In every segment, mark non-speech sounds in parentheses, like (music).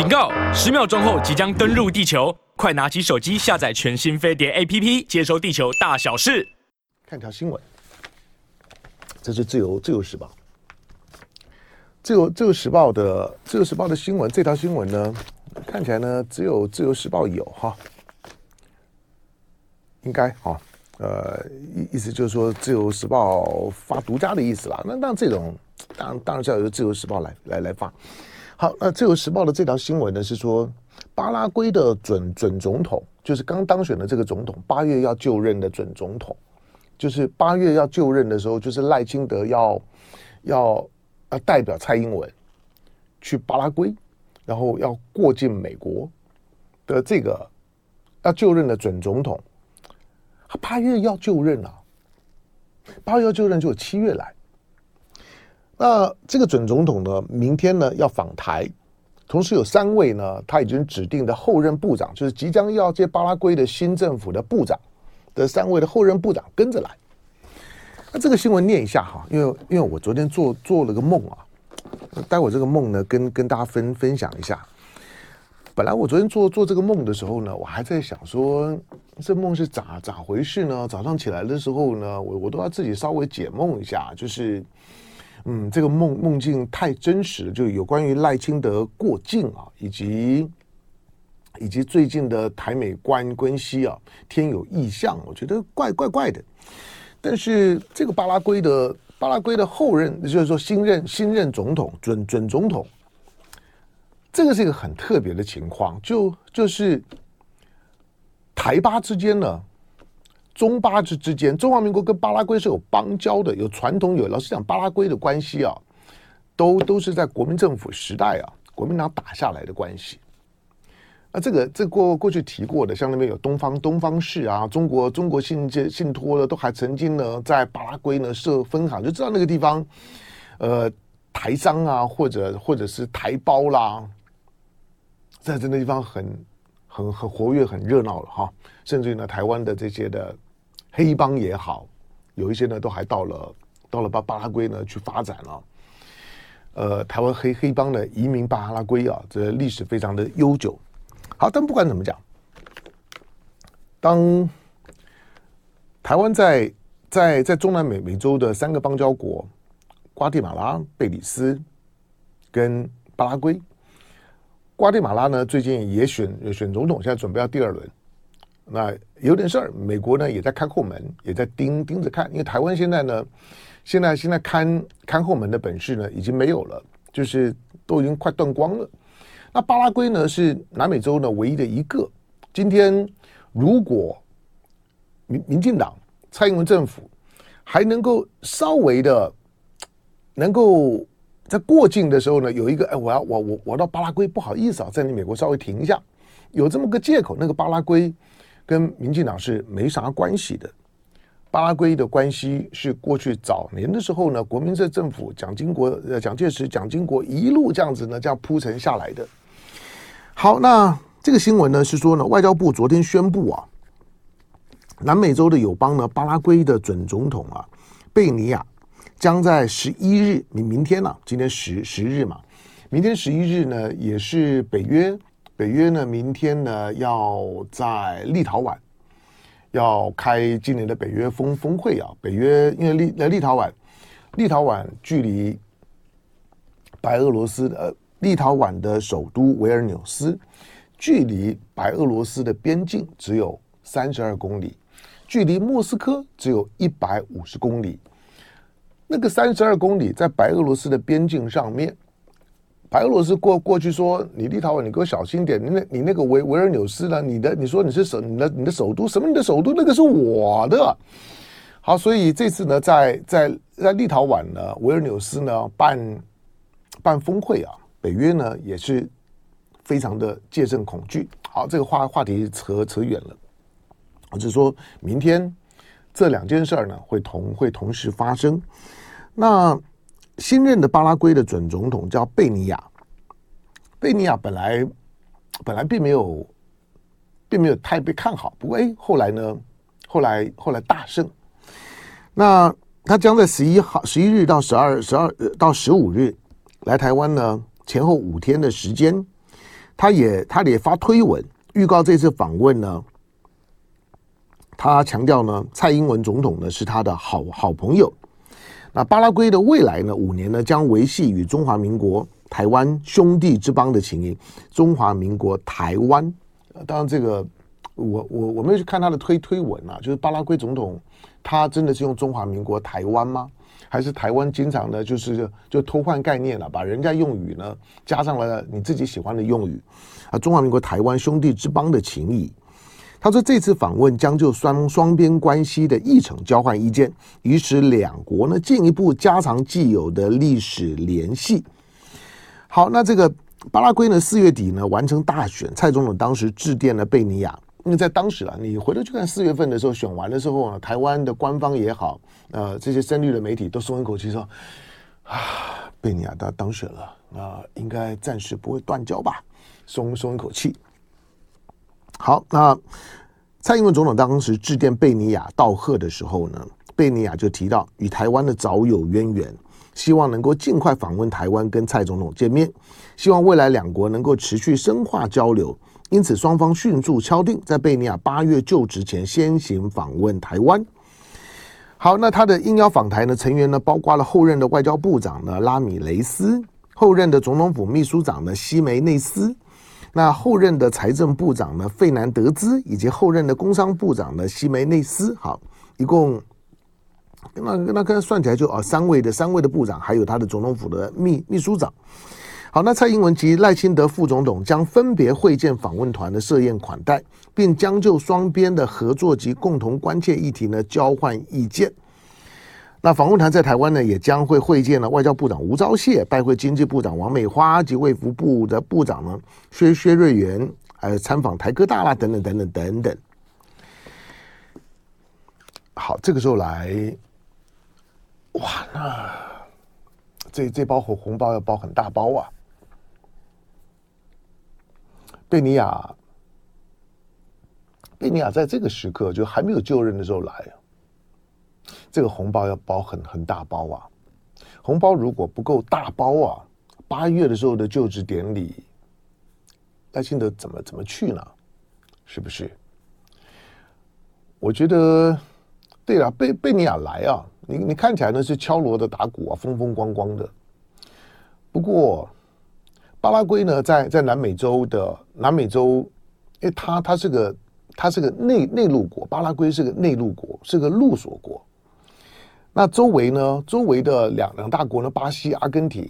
警告！十秒钟后即将登陆地球，快拿起手机下载全新飞碟 APP，接收地球大小事。看条新闻，这是自由自由时报。自由自由时报的自由时报的新闻，这条新闻呢，看起来呢只有自由时报有哈，应该哈，呃，意意思就是说自由时报发独家的意思啦。那那这种当然当然是要由自由时报来来来发。好，那《自由时报》的这条新闻呢，是说巴拉圭的准准总统，就是刚当选的这个总统，八月要就任的准总统，就是八月要就任的时候，就是赖清德要要要代表蔡英文去巴拉圭，然后要过境美国的这个要就任的准总统，他八月要就任啊，八月要就任就七月来。那这个准总统呢，明天呢要访台，同时有三位呢，他已经指定的后任部长，就是即将要接巴拉圭的新政府的部长的三位的后任部长跟着来。那这个新闻念一下哈，因为因为我昨天做做了个梦啊，待会这个梦呢跟跟大家分分享一下。本来我昨天做做这个梦的时候呢，我还在想说这梦是咋咋回事呢？早上起来的时候呢，我我都要自己稍微解梦一下，就是。嗯，这个梦梦境太真实了，就有关于赖清德过境啊，以及以及最近的台美关关系啊，天有异象，我觉得怪怪怪的。但是这个巴拉圭的巴拉圭的后任，就是说新任新任总统准准总统，这个是一个很特别的情况，就就是台巴之间呢。中巴之之间，中华民国跟巴拉圭是有邦交的，有传统，有老实讲，巴拉圭的关系啊，都都是在国民政府时代啊，国民党打下来的关系。那这个这过过去提过的，像那边有东方东方市啊，中国中国信借信托的，都还曾经呢在巴拉圭呢设分行，就知道那个地方，呃，台商啊，或者或者是台胞啦，在这个地方很很很活跃，很热闹了哈，甚至于呢，台湾的这些的。黑帮也好，有一些呢都还到了到了巴巴拉圭呢去发展了。呃，台湾黑黑帮的移民巴拉圭啊，这历史非常的悠久。好，但不管怎么讲，当台湾在在在中南美美洲的三个邦交国——瓜地马拉、贝里斯跟巴拉圭，瓜地马拉呢最近也选选总统，现在准备要第二轮。那有点事儿，美国呢也在看后门，也在盯盯着看，因为台湾现在呢，现在现在看看后门的本事呢已经没有了，就是都已经快断光了。那巴拉圭呢是南美洲呢唯一的一个。今天如果民民进党蔡英文政府还能够稍微的能够在过境的时候呢有一个哎，我要我我我到巴拉圭，不好意思啊，在你美国稍微停一下，有这么个借口，那个巴拉圭。跟民进党是没啥关系的，巴拉圭的关系是过去早年的时候呢，国民政政府蒋经国、呃蒋介石、蒋经国一路这样子呢，这样铺陈下来的。好，那这个新闻呢是说呢，外交部昨天宣布啊，南美洲的友邦呢，巴拉圭的准总统啊，贝尼亚将在十一日，明明天呢、啊，今天十十日嘛，明天十一日呢，也是北约。北约呢，明天呢要在立陶宛要开今年的北约峰峰会啊。北约因为立呃立陶宛，立陶宛距离白俄罗斯的呃立陶宛的首都维尔纽斯，距离白俄罗斯的边境只有三十二公里，距离莫斯科只有一百五十公里。那个三十二公里在白俄罗斯的边境上面。白俄罗斯过过去说，你立陶宛，你给我小心点。你那，你那个维维尔纽斯呢？你的，你说你是首，你的你的首都什么？你的首都那个是我的。好，所以这次呢，在在在立陶宛呢，维尔纽斯呢办办峰会啊，北约呢也是非常的戒慎恐惧。好，这个话话题扯扯远了。我就说明天这两件事儿呢会同会同时发生。那。新任的巴拉圭的准总统叫贝尼亚，贝尼亚本来本来并没有并没有太被看好，不过哎，后来呢，后来后来大胜。那他将在十一号、十一日到十二、十二到十五日来台湾呢，前后五天的时间。他也他也发推文预告这次访问呢。他强调呢，蔡英文总统呢是他的好好朋友。那巴拉圭的未来呢，五年呢将维系与中华民国台湾兄弟之邦的情谊。中华民国台湾，当然这个我我我没有去看他的推推文啊，就是巴拉圭总统他真的是用中华民国台湾吗？还是台湾经常呢就是就偷换概念了，把人家用语呢加上了你自己喜欢的用语啊？中华民国台湾兄弟之邦的情谊。他说：“这次访问将就双双边关系的议程交换意见，以使两国呢进一步加强既有的历史联系。”好，那这个巴拉圭呢，四月底呢完成大选，蔡总统当时致电了贝尼亚，因为在当时啊，你回头去看四月份的时候选完的时候呢，台湾的官方也好，呃，这些深绿的媒体都松一口气说：“啊，贝尼亚他当选了，啊应该暂时不会断交吧？”松松一口气。好，那蔡英文总统当时致电贝尼亚道贺的时候呢，贝尼亚就提到与台湾的早有渊源，希望能够尽快访问台湾跟蔡总统见面，希望未来两国能够持续深化交流，因此双方迅速敲定在贝尼亚八月就职前先行访问台湾。好，那他的应邀访台呢成员呢，包括了后任的外交部长呢拉米雷斯，后任的总统府秘书长呢西梅内斯。那后任的财政部长呢，费南德兹，以及后任的工商部长呢，西梅内斯，好，一共那那跟算起来就啊三位的三位的部长，还有他的总统府的秘秘书长。好，那蔡英文及赖清德副总统将分别会见访问团的设宴款待，并将就双边的合作及共同关切议题呢交换意见。那访问团在台湾呢，也将会会见了外交部长吴钊燮，拜会经济部长王美花及卫福部的部长呢薛薛瑞元，还有参访台科大啦，等等等等等等。好，这个时候来，哇，那这这包红红包要包很大包啊！贝尼亚，贝尼亚在这个时刻就还没有就任的时候来。这个红包要包很很大包啊！红包如果不够大包啊，八月的时候的就职典礼，赖清德怎么怎么去呢？是不是？我觉得，对了，贝贝尼亚来啊，你你看起来呢是敲锣的打鼓啊，风风光光的。不过，巴拉圭呢，在在南美洲的南美洲，因为它它是个它是个内内陆国，巴拉圭是个内陆国，是个陆锁国。那周围呢？周围的两两大国呢？巴西、阿根廷，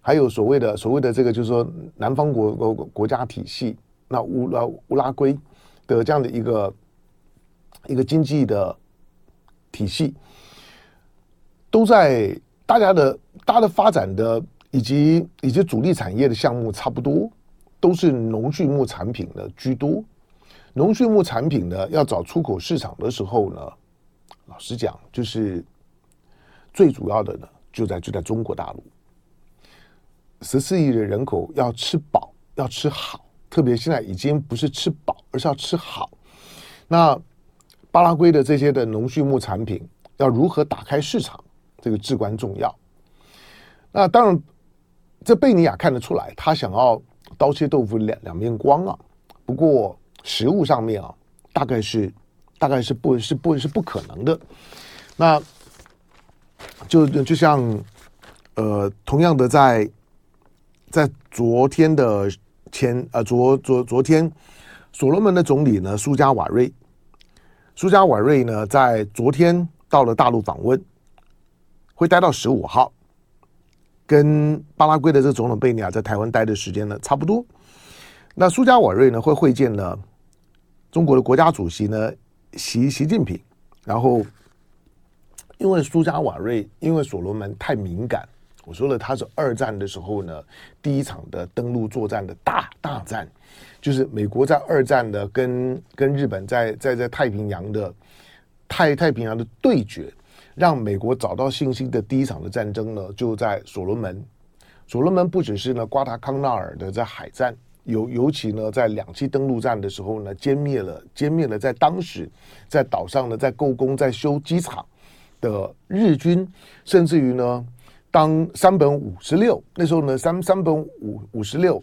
还有所谓的所谓的这个，就是说南方国国国家体系，那乌拉乌拉圭的这样的一个一个经济的体系，都在大家的大家的发展的以及以及主力产业的项目差不多，都是农畜牧产品的居多。农畜牧产品呢，要找出口市场的时候呢，老实讲就是。最主要的呢，就在就在中国大陆，十四亿的人口要吃饱，要吃好，特别现在已经不是吃饱，而是要吃好。那巴拉圭的这些的农畜牧产品要如何打开市场，这个至关重要。那当然，这贝尼亚看得出来，他想要刀切豆腐两两面光啊。不过食物上面啊，大概是大概是不是不是不可能的。那。就就像，呃，同样的在，在昨天的前呃昨昨昨天，所罗门的总理呢苏加瓦瑞，苏加瓦瑞呢在昨天到了大陆访问，会待到十五号，跟巴拉圭的这总统贝尼亚在台湾待的时间呢差不多。那苏加瓦瑞呢会会见了中国的国家主席呢习习近平，然后。因为苏加瓦瑞，因为所罗门太敏感，我说了，他是二战的时候呢，第一场的登陆作战的大大战，就是美国在二战的跟跟日本在在在太平洋的太太平洋的对决，让美国找到信心的第一场的战争呢，就在所罗门。所罗门不只是呢瓜达康纳尔的在海战，尤尤其呢在两栖登陆战的时候呢，歼灭了歼灭了在当时在岛上呢在构工在修机场。的日军，甚至于呢，当山本五十六那时候呢，山山本五五十六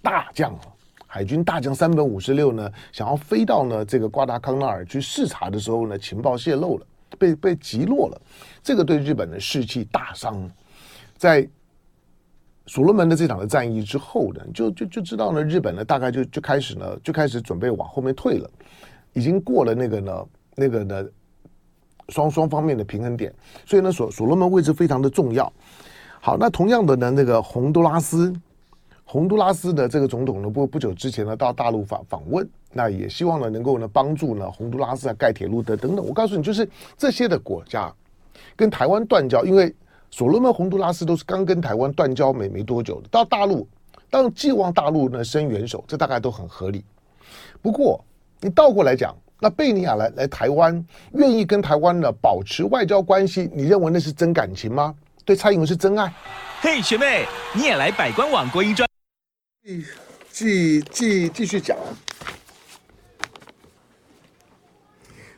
大将啊，海军大将山本五十六呢，想要飞到呢这个瓜达康纳尔去视察的时候呢，情报泄露了，被被击落了，这个对日本的士气大伤。在所罗门的这场的战役之后呢，就就就知道呢，日本呢大概就就开始呢就开始准备往后面退了，已经过了那个呢那个呢双双方面的平衡点，所以呢所所罗门位置非常的重要。好，那同样的呢，那个洪都拉斯，洪都拉斯的这个总统呢不不久之前呢到大陆访访问，那也希望呢能够呢帮助呢洪都拉斯啊盖铁路的等等。我告诉你，就是这些的国家跟台湾断交，因为。所罗门、洪都拉斯都是刚跟台湾断交没没多久的，到大陆当寄望大陆呢伸援手，这大概都很合理。不过你倒过来讲，那贝尼亚来来台湾，愿意跟台湾呢保持外交关系，你认为那是真感情吗？对蔡英文是真爱？嘿，学妹，你也来百官网国营专继继继继续讲。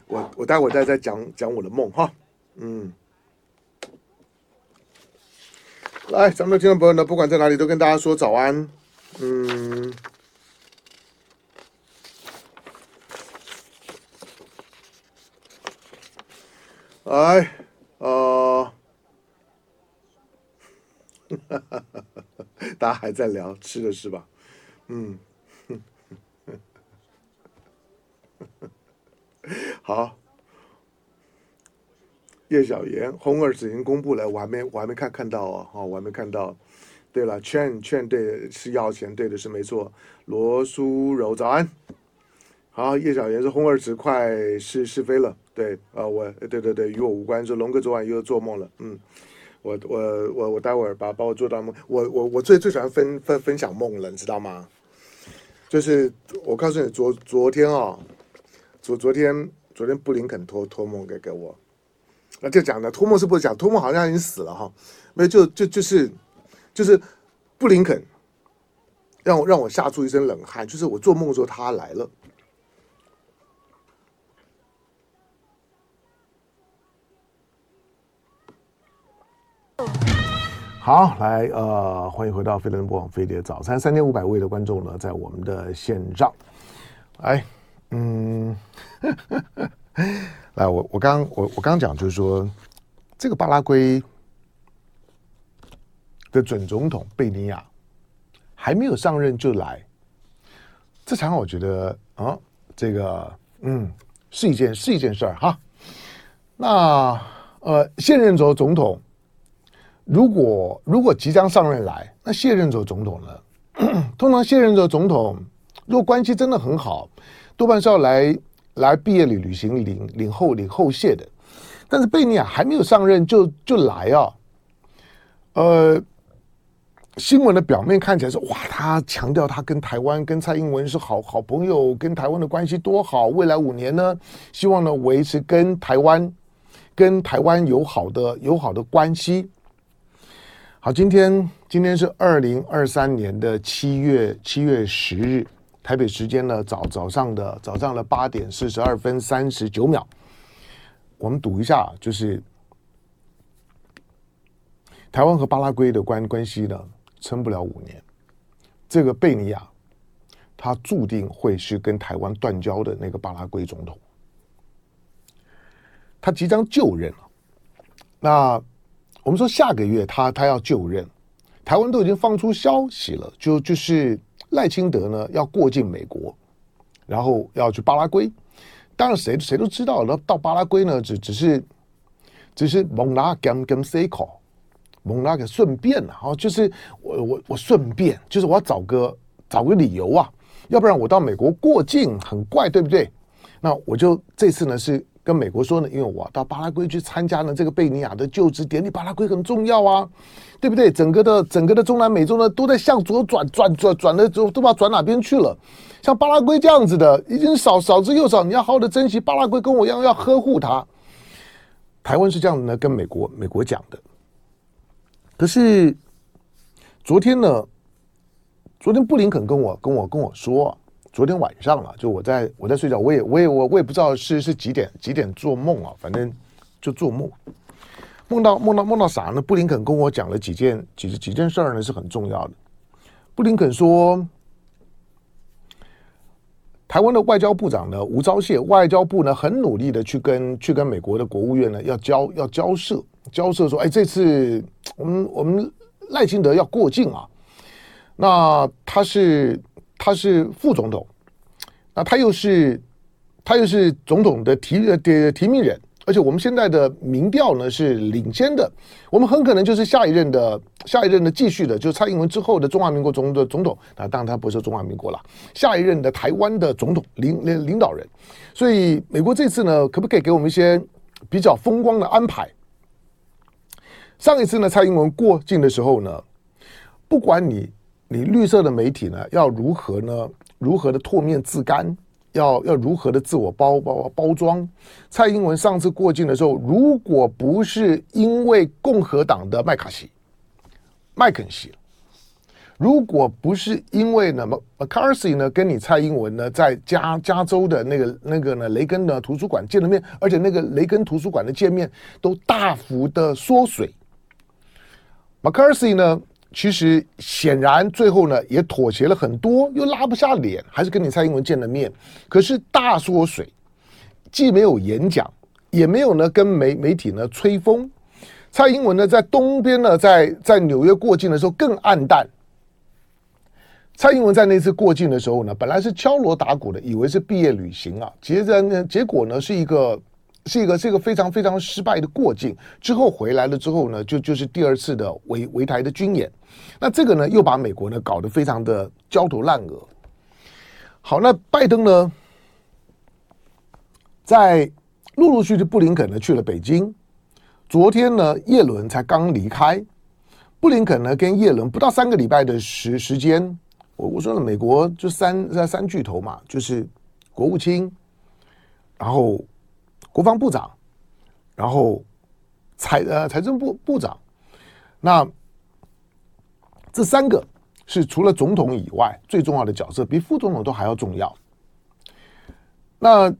我我待会再再讲讲我的梦哈，嗯。来，咱们的听众朋友呢，不管在哪里，都跟大家说早安。嗯，来，呃，(laughs) 大家还在聊吃的是吧？嗯，(laughs) 好。叶小妍，红二子已经公布了，我还没我还没看看到哦，哦，我还没看到。对了，劝劝对是要钱，对的是没错。罗苏柔早安，好，叶小妍说红二子快是是非了，对啊，我对对对，与我无关。说龙哥昨晚又做梦了，嗯，我我我我待会儿把把我做到梦，我我我最最喜欢分分分享梦了，你知道吗？就是我告诉你，昨昨天啊、哦，昨昨天昨天布林肯托托梦给给我。那就讲的托梦是不是讲托梦好像已经死了哈，没就就就是就是布林肯让我让我吓出一身冷汗，就是我做梦的时候他来了。好，来呃，欢迎回到飞碟播网飞碟早餐，三千五百位的观众呢在我们的线上，来，嗯。来，我我刚我我刚讲就是说，这个巴拉圭的准总统贝尼亚还没有上任就来，这场我觉得啊，这个嗯是一件是一件事儿哈。那呃，现任总总统如果如果即将上任来，那卸任者总统呢？(clears throat) 通常卸任者总统如果关系真的很好，多半是要来。来毕业礼旅行领领后领后谢的，但是贝尼亚还没有上任就就来啊，呃，新闻的表面看起来是哇，他强调他跟台湾跟蔡英文是好好朋友，跟台湾的关系多好，未来五年呢，希望呢维持跟台湾跟台湾友好的友好的关系。好，今天今天是二零二三年的七月七月十日。台北时间呢，早早上的早上的八点四十二分三十九秒，我们赌一下，就是台湾和巴拉圭的关关系呢，撑不了五年。这个贝尼亚，他注定会是跟台湾断交的那个巴拉圭总统，他即将就任了。那我们说下个月他他要就任，台湾都已经放出消息了，就就是。赖清德呢要过境美国，然后要去巴拉圭。当然，谁谁都知道，那到巴拉圭呢，只只是只是蒙拉甘甘塞口，蒙拉个顺便啊，就是我我我顺便，就是我要找个找个理由啊，要不然我到美国过境很怪，对不对？那我就这次呢是。跟美国说呢，因为我到巴拉圭去参加了这个贝尼亚的就职典礼，巴拉圭很重要啊，对不对？整个的整个的中南美洲呢，都在向左转转转转的，都都不知道转哪边去了。像巴拉圭这样子的，已经少少之又少，你要好好的珍惜巴拉圭，跟我一样要呵护它。台湾是这样子呢，跟美国美国讲的。可是昨天呢，昨天布林肯跟我跟我跟我说。昨天晚上了，就我在我在睡觉，我也我也我我也不知道是是几点几点做梦啊，反正就做梦，梦到梦到梦到啥呢？布林肯跟我讲了几件几几件事儿呢，是很重要的。布林肯说，台湾的外交部长呢吴钊燮，外交部呢很努力的去跟去跟美国的国务院呢要交要交涉交涉说，哎，这次我们我们赖清德要过境啊，那他是他是副总统，那他又是他又是总统的提的提名人。而且我们现在的民调呢是领先的，我们很可能就是下一任的下一任的继续的，就是蔡英文之后的中华民国总的总统。那当然他不是中华民国了，下一任的台湾的总统领领领导人。所以美国这次呢，可不可以给我们一些比较风光的安排？上一次呢，蔡英文过境的时候呢，不管你你绿色的媒体呢要如何呢，如何的唾面自干。要要如何的自我包包包装？蔡英文上次过境的时候，如果不是因为共和党的麦卡锡、麦肯锡，如果不是因为呢麦卡锡呢跟你蔡英文呢在加加州的那个那个呢雷根的图书馆见了面，而且那个雷根图书馆的见面都大幅的缩水，麦卡锡呢？其实显然最后呢也妥协了很多，又拉不下脸，还是跟你蔡英文见了面。可是大缩水，既没有演讲，也没有呢跟媒媒体呢吹风。蔡英文呢在东边呢，在在纽约过境的时候更暗淡。蔡英文在那次过境的时候呢，本来是敲锣打鼓的，以为是毕业旅行啊，结果呢结果呢是一个。是一个是一个非常非常失败的过境，之后回来了之后呢，就就是第二次的围围台的军演，那这个呢又把美国呢搞得非常的焦头烂额。好，那拜登呢，在陆陆续续布林肯呢去了北京，昨天呢叶伦才刚离开，布林肯呢跟叶伦不到三个礼拜的时时间，我我说了美国就三三巨头嘛，就是国务卿，然后。国防部长，然后财呃财政部部长，那这三个是除了总统以外最重要的角色，比副总统都还要重要。那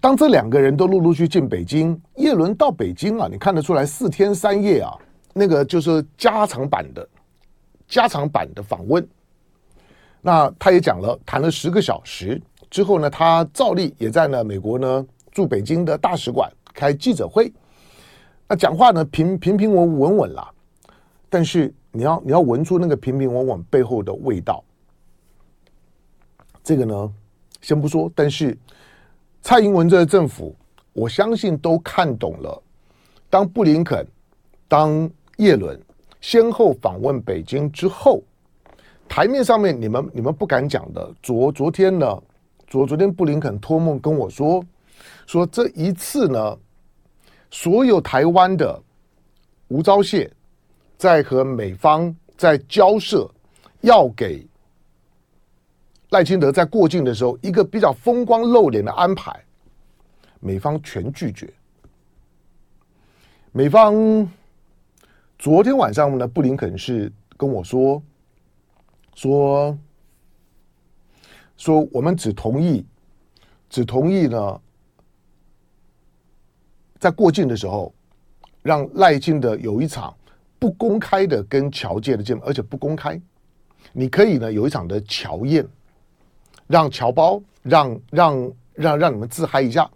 当这两个人都陆陆续续进北京，叶伦到北京啊，你看得出来四天三夜啊，那个就是加长版的加长版的访问。那他也讲了，谈了十个小时之后呢，他照例也在呢美国呢。驻北京的大使馆开记者会，那讲话呢平平平稳稳稳啦，但是你要你要闻出那个平平稳稳背后的味道，这个呢先不说，但是蔡英文这个政府，我相信都看懂了。当布林肯、当叶伦先后访问北京之后，台面上面你们你们不敢讲的，昨昨天呢，昨昨天布林肯托梦跟我说。说这一次呢，所有台湾的吴钊燮在和美方在交涉，要给赖清德在过境的时候一个比较风光露脸的安排，美方全拒绝。美方昨天晚上呢，布林肯是跟我说，说说我们只同意，只同意呢。在过境的时候，让赖清德有一场不公开的跟侨界的见面，而且不公开。你可以呢有一场的侨宴，让侨胞让让让让你们自嗨一下。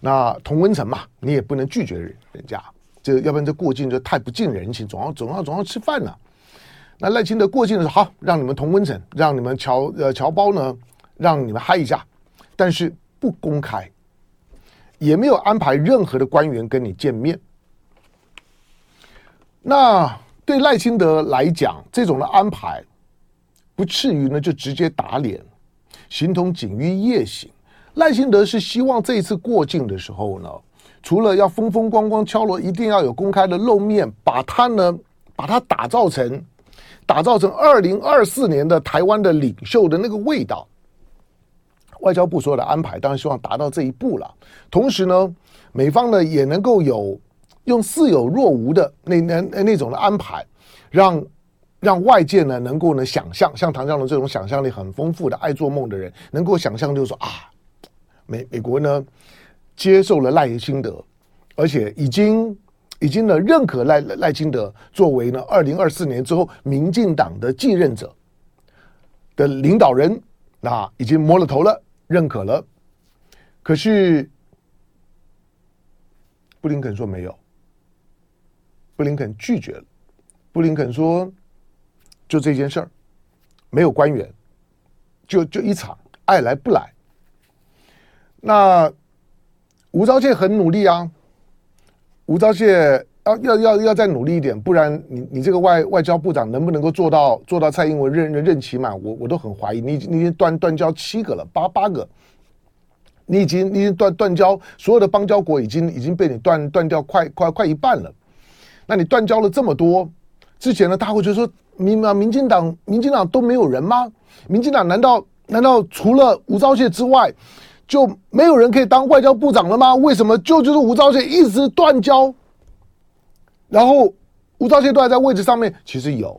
那同温层嘛，你也不能拒绝人人家，这要不然这过境就太不近人情，总要总要总要吃饭呢。那赖清德过境的时候，好，让你们同温层，让你们侨呃侨胞呢，让你们嗨一下，但是不公开。也没有安排任何的官员跟你见面。那对赖清德来讲，这种的安排不至于呢就直接打脸，形同锦衣夜行。赖清德是希望这一次过境的时候呢，除了要风风光光敲锣，一定要有公开的露面，把他呢把他打造成打造成二零二四年的台湾的领袖的那个味道。外交部所有的安排，当然希望达到这一步了。同时呢，美方呢也能够有用似有若无的那那那种的安排，让让外界呢能够呢想象，像唐湘龙这种想象力很丰富的爱做梦的人，能够想象就是说啊，美美国呢接受了赖清德，而且已经已经呢认可赖赖清德作为呢二零二四年之后民进党的继任者的领导人。那已经摸了头了，认可了。可是布林肯说没有，布林肯拒绝了。布林肯说：“就这件事儿，没有官员，就就一场，爱来不来。”那吴钊燮很努力啊，吴钊燮要要要要再努力一点，不然你你这个外外交部长能不能够做到做到蔡英文任任任期满？我我都很怀疑。你你已经断断交七个了，八八个，你已经你已经断断交，所有的邦交国已经已经被你断断掉快快快一半了。那你断交了这么多。之前呢，大会觉得说，民啊，民进党，民进党都没有人吗？民进党难道难道除了吴钊燮之外，就没有人可以当外交部长了吗？为什么就就是吴钊燮一直断交？然后吴钊燮都还在位置上面，其实有，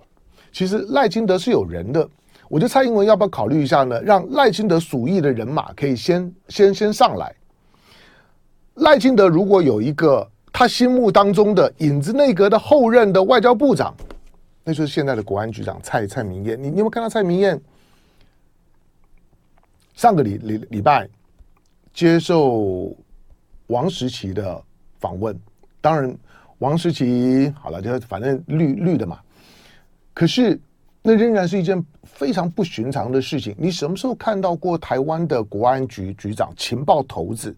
其实赖清德是有人的。我觉得蔡英文要不要考虑一下呢？让赖清德属意的人马可以先先先上来。赖清德如果有一个他心目当中的影子内阁的后任的外交部长。那就是现在的国安局长蔡蔡明彦，你你有没有看到蔡明彦上个礼礼礼拜接受王石琪的访问？当然，王石琪好了，就反正绿绿的嘛。可是那仍然是一件非常不寻常的事情。你什么时候看到过台湾的国安局局长情报头子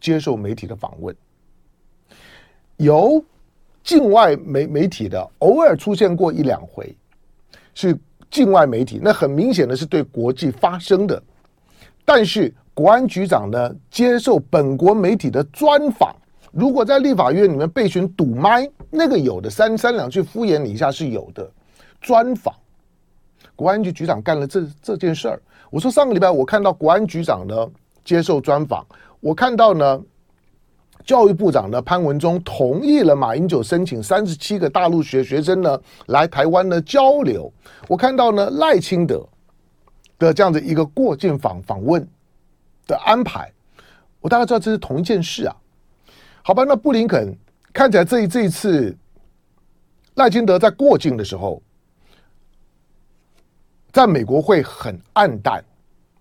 接受媒体的访问？有。境外媒媒体的偶尔出现过一两回，是境外媒体，那很明显的是对国际发声的。但是国安局长呢，接受本国媒体的专访，如果在立法院里面被询堵麦，那个有的三三两句敷衍你一下是有的。专访，国安局局长干了这这件事儿。我说上个礼拜我看到国安局长呢接受专访，我看到呢。教育部长呢，潘文忠同意了马英九申请三十七个大陆学学生呢来台湾呢交流。我看到呢赖清德的这样的一个过境访访问的安排，我大概知道这是同一件事啊。好吧，那布林肯看起来这一这一次赖清德在过境的时候，在美国会很暗淡。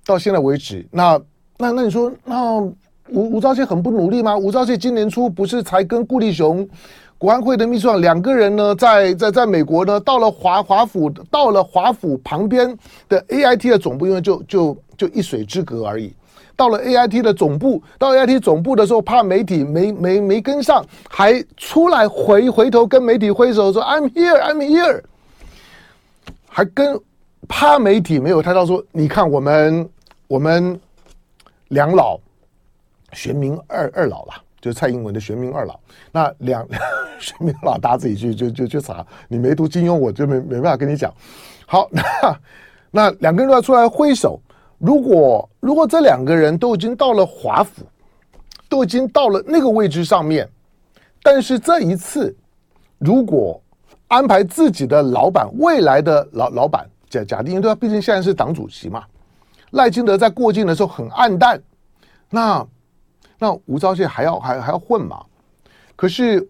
到现在为止，那那那你说那？吴吴钊燮很不努力吗？吴钊燮今年初不是才跟顾立雄国安会的秘书长两个人呢，在在在美国呢，到了华华府，到了华府旁边的 AIT 的总部，因为就就就一水之隔而已。到了 AIT 的总部，到 AIT 总部的时候，怕媒体没没没跟上，还出来回回头跟媒体挥手说 “I'm here, I'm here”，还跟怕媒体没有太到说，你看我们我们两老。玄冥二二老了，就蔡英文的玄冥二老。那两 (laughs) 玄冥老，大自己去就就去查。你没读金庸，我就没没办法跟你讲。好，那那两个人都要出来挥手。如果如果这两个人都已经到了华府，都已经到了那个位置上面，但是这一次如果安排自己的老板，未来的老老板贾贾定，对吧？毕竟现在是党主席嘛。赖清德在过境的时候很暗淡，那。那吴钊燮还要还还要混嘛？可是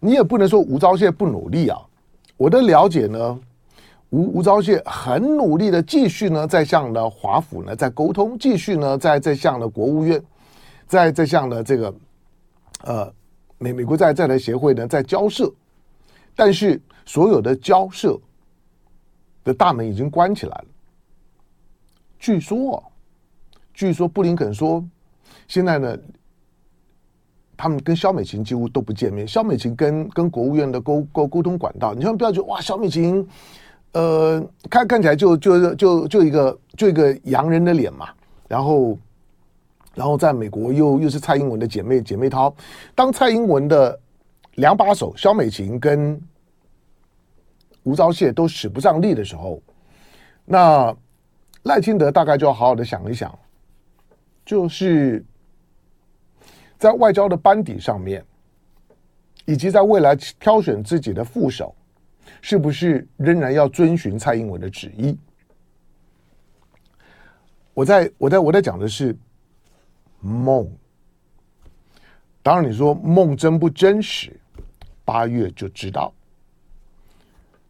你也不能说吴钊燮不努力啊。我的了解呢，吴吴钊燮很努力的继续呢，在向呢华府呢在沟通，继续呢在在向呢国务院，在在向呢这个呃美美国在在台协会呢在交涉，但是所有的交涉的大门已经关起来了。据说，据说布林肯说，现在呢。他们跟肖美琴几乎都不见面。肖美琴跟跟国务院的沟沟沟通管道，你千万不要觉得哇，肖美琴，呃，看看起来就就就就一个就一个洋人的脸嘛。然后，然后在美国又又是蔡英文的姐妹姐妹淘。当蔡英文的两把手萧美琴跟吴钊燮都使不上力的时候，那赖清德大概就要好好的想一想，就是。在外交的班底上面，以及在未来挑选自己的副手，是不是仍然要遵循蔡英文的旨意？我在我在我在讲的是梦。当然，你说梦真不真实，八月就知道。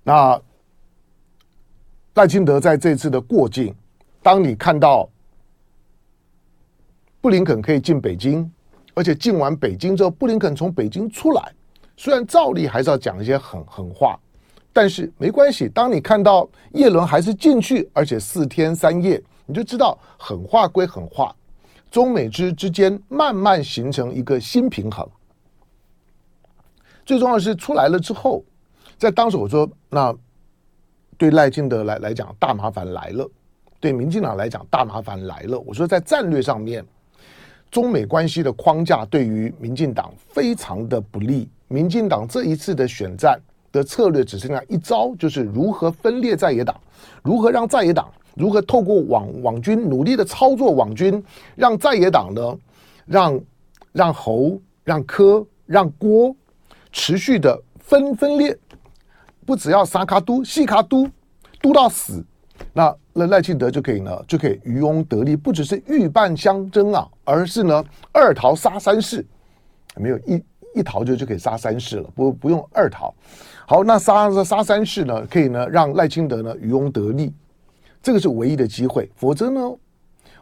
那赖清德在这次的过境，当你看到布林肯可以进北京，而且进完北京之后，布林肯从北京出来，虽然照例还是要讲一些狠狠话，但是没关系。当你看到叶伦还是进去，而且四天三夜，你就知道狠话归狠话，中美之之间慢慢形成一个新平衡。最重要的是出来了之后，在当时我说，那对赖清德来来讲大麻烦来了，对民进党来讲大麻烦来了。我说在战略上面，中美关系的框架对于民进党非常的不利。民进党这一次的选战的策略只剩下一招，就是如何分裂在野党，如何让在野党，如何透过网网军努力的操作网军，让在野党呢，让让侯、让柯、让郭。持续的分分裂，不只要沙卡都、西卡都，都到死，那那赖清德就可以呢，就可以渔翁得利，不只是鹬蚌相争啊，而是呢二桃杀三士，没有一一逃就就可以杀三世了，不不用二逃。好，那杀杀三世呢，可以呢让赖清德呢渔翁得利，这个是唯一的机会，否则呢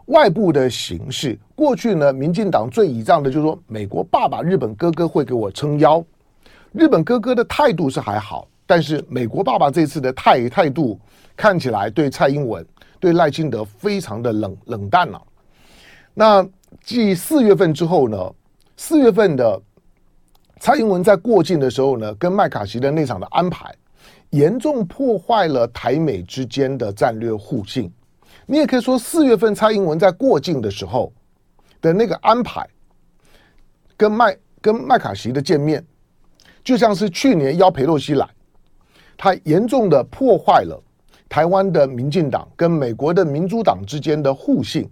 外部的形势，过去呢民进党最倚仗的就是说美国爸爸、日本哥哥会给我撑腰。日本哥哥的态度是还好，但是美国爸爸这次的态态度看起来对蔡英文、对赖清德非常的冷冷淡了。那继四月份之后呢？四月份的蔡英文在过境的时候呢，跟麦卡锡的那场的安排，严重破坏了台美之间的战略互信。你也可以说，四月份蔡英文在过境的时候的那个安排，跟麦跟麦卡锡的见面。就像是去年邀裴洛西来，他严重的破坏了台湾的民进党跟美国的民主党之间的互信。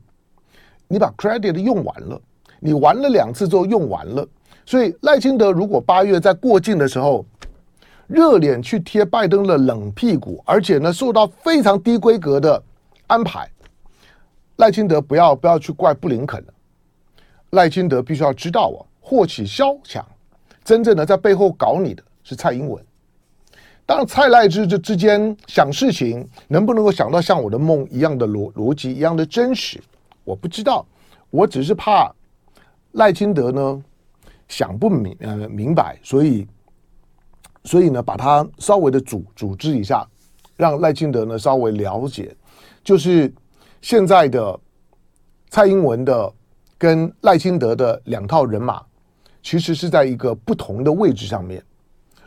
你把 credit 用完了，你玩了两次之后用完了，所以赖清德如果八月在过境的时候热脸去贴拜登的冷屁股，而且呢受到非常低规格的安排，赖清德不要不要去怪布林肯，赖清德必须要知道啊，祸起萧墙。真正的在背后搞你的是蔡英文，当然蔡赖之之之间想事情能不能够想到像我的梦一样的逻逻辑一样的真实，我不知道，我只是怕赖清德呢想不明呃明白，所以所以呢把它稍微的组组织一下，让赖清德呢稍微了解，就是现在的蔡英文的跟赖清德的两套人马。其实是在一个不同的位置上面，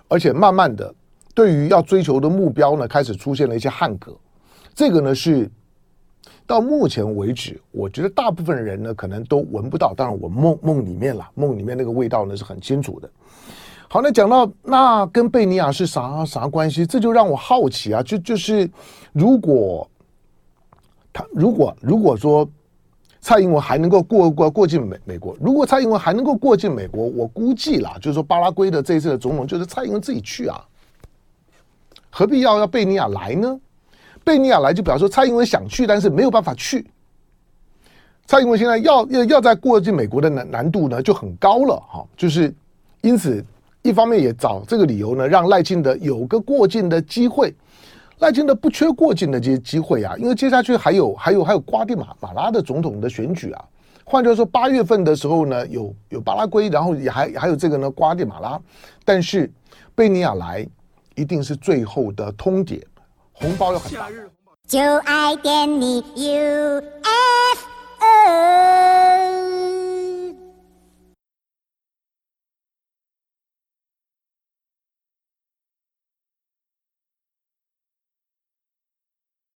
而且慢慢的，对于要追求的目标呢，开始出现了一些汉格。这个呢是到目前为止，我觉得大部分人呢可能都闻不到。当然，我梦梦里面了，梦里面那个味道呢是很清楚的。好，那讲到那跟贝尼亚是啥啥关系？这就让我好奇啊，就就是如果他如果如果说。蔡英文还能够过过过境美美国？如果蔡英文还能够过境美国，我估计啦，就是说巴拉圭的这一次的总统就是蔡英文自己去啊，何必要要贝尼亚来呢？贝尼亚来就表示说蔡英文想去，但是没有办法去。蔡英文现在要要要在过境美国的难难度呢就很高了哈，就是因此一方面也找这个理由呢，让赖清德有个过境的机会。赖清德不缺过境的这些机会啊，因为接下去还有还有还有瓜地马马拉的总统的选举啊。换句话说，八月份的时候呢，有有巴拉圭，然后也还还有这个呢瓜地马拉。但是贝尼亚来一定是最后的通牒，红包又很大。就爱点你 ufo